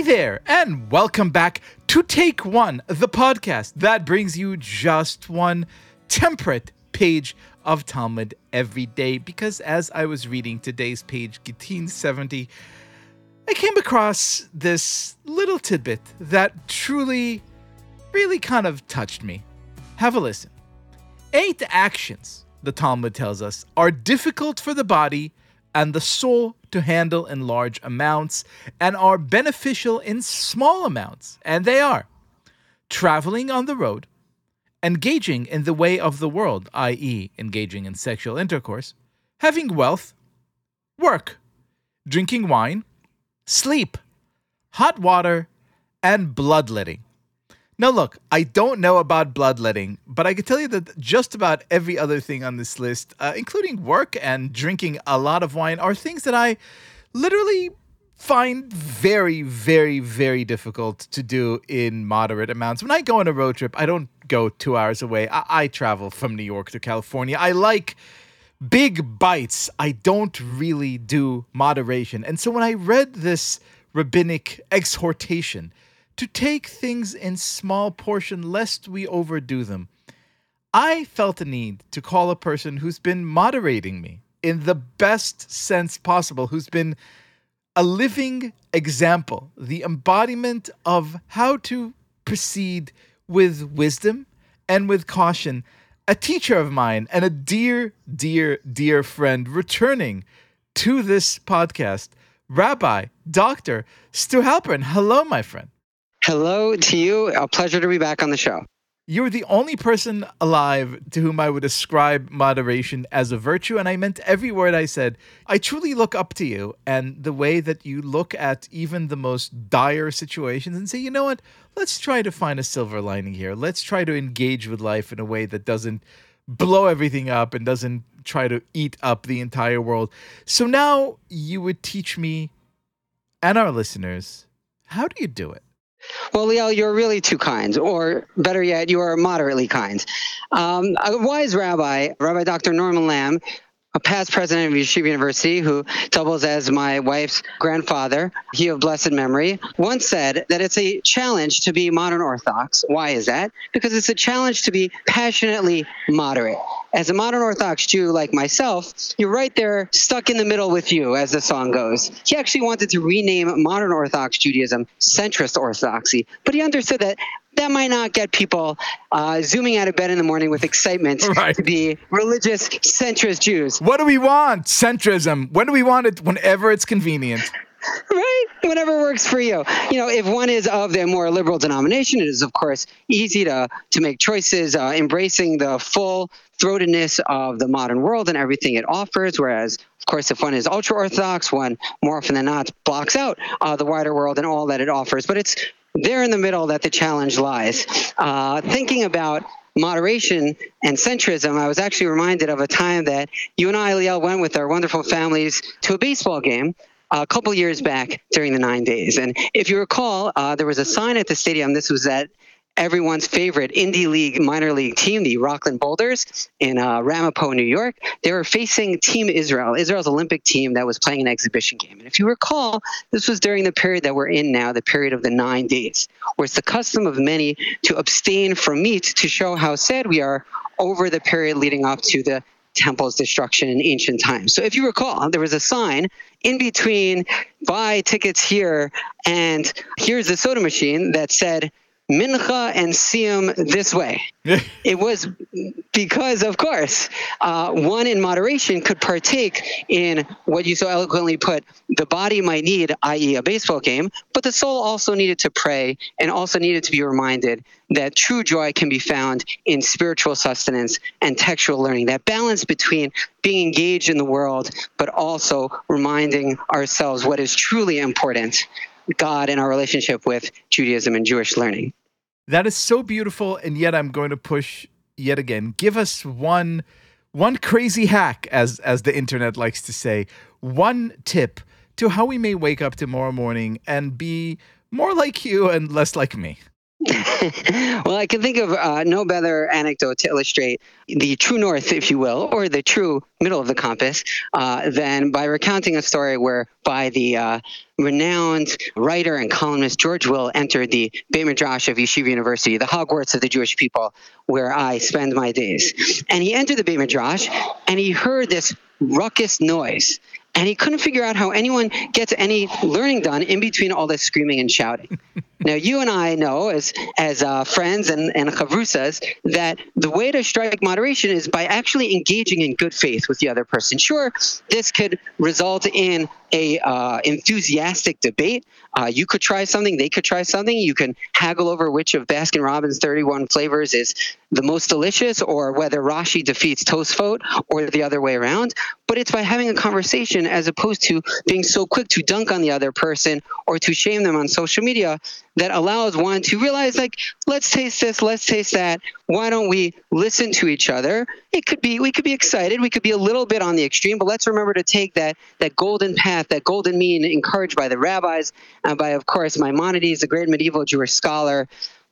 Hey there, and welcome back to Take One, the podcast that brings you just one temperate page of Talmud every day. Because as I was reading today's page, Gittin 70, I came across this little tidbit that truly, really kind of touched me. Have a listen. Eight actions, the Talmud tells us, are difficult for the body and the soul to handle in large amounts and are beneficial in small amounts. And they are traveling on the road, engaging in the way of the world, i.e., engaging in sexual intercourse, having wealth, work, drinking wine, sleep, hot water, and bloodletting. Now, look, I don't know about bloodletting, but I can tell you that just about every other thing on this list, uh, including work and drinking a lot of wine, are things that I literally find very, very, very difficult to do in moderate amounts. When I go on a road trip, I don't go two hours away. I, I travel from New York to California. I like big bites. I don't really do moderation. And so when I read this rabbinic exhortation, to take things in small portion lest we overdo them. I felt a need to call a person who's been moderating me in the best sense possible, who's been a living example, the embodiment of how to proceed with wisdom and with caution. A teacher of mine and a dear, dear, dear friend returning to this podcast, Rabbi, Dr. Stu Halpern. Hello, my friend. Hello to you. A pleasure to be back on the show. You're the only person alive to whom I would ascribe moderation as a virtue, and I meant every word I said. I truly look up to you and the way that you look at even the most dire situations and say, you know what, let's try to find a silver lining here. Let's try to engage with life in a way that doesn't blow everything up and doesn't try to eat up the entire world. So now you would teach me and our listeners how do you do it? Well, Liel, you're really too kind, or better yet, you are moderately kind. Um, a wise rabbi, Rabbi Dr. Norman Lamm, a past president of Yeshiva University who doubles as my wife's grandfather, he of blessed memory, once said that it's a challenge to be modern Orthodox. Why is that? Because it's a challenge to be passionately moderate. As a modern Orthodox Jew like myself, you're right there stuck in the middle with you, as the song goes. He actually wanted to rename modern Orthodox Judaism centrist Orthodoxy, but he understood that that might not get people uh, zooming out of bed in the morning with excitement right. to be religious centrist Jews. What do we want? Centrism. When do we want it? Whenever it's convenient. right? Whatever works for you. You know, if one is of the more liberal denomination, it is of course easy to to make choices, uh, embracing the full throatedness of the modern world and everything it offers. Whereas, of course, if one is ultra orthodox, one more often than not blocks out uh, the wider world and all that it offers. But it's there in the middle that the challenge lies. Uh, thinking about moderation and centrism, I was actually reminded of a time that you and I, Liel, went with our wonderful families to a baseball game a couple years back during the nine days. And if you recall, uh, there was a sign at the stadium. This was at everyone's favorite indie league minor league team, the Rockland Boulders in uh, Ramapo, New York. They were facing Team Israel, Israel's Olympic team that was playing an exhibition game. And if you recall, this was during the period that we're in now, the period of the nine days, where it's the custom of many to abstain from meat to show how sad we are over the period leading up to the temple's destruction in ancient times. So if you recall, there was a sign in between buy tickets here and here's the soda machine that said mincha and siyum this way. it was because, of course, uh, one in moderation could partake in what you so eloquently put the body might need, i.e., a baseball game, but the soul also needed to pray and also needed to be reminded that true joy can be found in spiritual sustenance and textual learning. That balance between being engaged in the world, but also reminding ourselves what is truly important God and our relationship with Judaism and Jewish learning. That is so beautiful, and yet I'm going to push yet again. Give us one one crazy hack, as as the internet likes to say, one tip to how we may wake up tomorrow morning and be more like you and less like me. Well, I can think of uh, no better anecdote to illustrate the true north, if you will, or the true middle of the compass, uh, than by recounting a story where by the uh, renowned writer and columnist George Will entered the Beit Midrash of Yeshiva University, the Hogwarts of the Jewish people, where I spend my days. And he entered the Beit Midrash and he heard this ruckus noise and he couldn't figure out how anyone gets any learning done in between all this screaming and shouting. Now, you and I know, as as uh, friends and and chavrusas, that the way to strike moderation is by actually engaging in good faith with the other person. Sure, this could result in a uh, enthusiastic debate. Uh, you could try something, they could try something. You can haggle over which of Baskin Robbins' 31 flavors is the most delicious, or whether Rashi defeats Tosfot, or the other way around. But it's by having a conversation as opposed to being so quick to dunk on the other person or to shame them on social media that allows one to realize like let's taste this let's taste that. Why don't we listen to each other? It could be we could be excited we could be a little bit on the extreme but let's remember to take that that golden path that golden mean encouraged by the rabbis and by of course maimonides the great medieval jewish scholar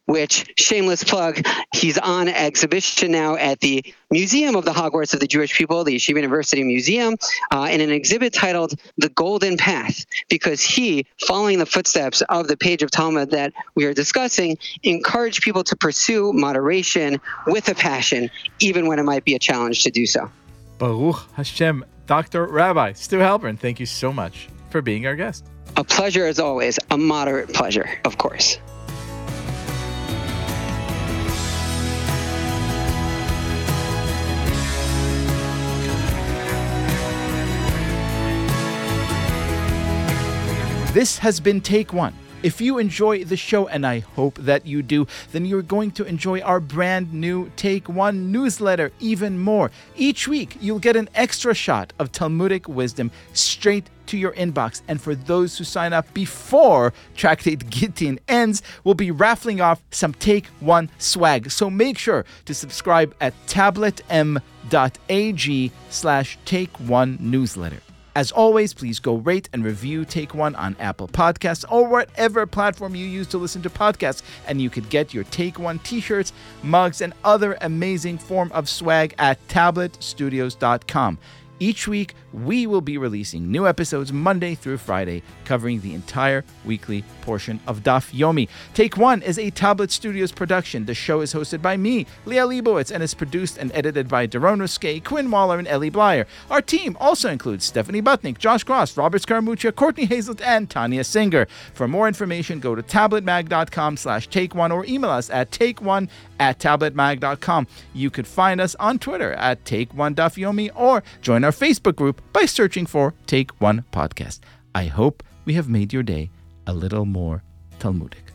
which shameless plug, he's on exhibition now at the Museum of the Hogwarts of the Jewish People, the Yeshiva University Museum, uh, in an exhibit titled The Golden Path, because he, following the footsteps of the page of Talmud that we are discussing, encouraged people to pursue moderation with a passion, even when it might be a challenge to do so. Baruch Hashem, Dr. Rabbi Stu Halpern, thank you so much for being our guest. A pleasure as always, a moderate pleasure, of course. This has been Take One. If you enjoy the show, and I hope that you do, then you're going to enjoy our brand new Take One newsletter even more. Each week, you'll get an extra shot of Talmudic wisdom straight to your inbox. And for those who sign up before Tractate Gittin ends, we'll be raffling off some Take One swag. So make sure to subscribe at tabletm.ag slash Take One newsletter. As always, please go rate and review Take One on Apple Podcasts or whatever platform you use to listen to podcasts, and you could get your Take One t-shirts, mugs, and other amazing form of swag at tabletstudios.com. Each week, we will be releasing new episodes Monday through Friday, covering the entire weekly portion of Daf Yomi. Take One is a Tablet Studios production. The show is hosted by me, Liel Leibovitz, and is produced and edited by Darone Ruskay, Quinn Waller, and Elie Bleier. Our team also includes Stephanie Butnick, Josh Kross, Robert Scaramuccia, Courtney Hazlett, and Tanya Singer. For more information, go to tabletmag.com slash take one or email us at take one at tabletmag.com. You could find us on Twitter at Take One Daf Yomi or join our Facebook group by searching for Take One Podcast. I hope we have made your day a little more Talmudic.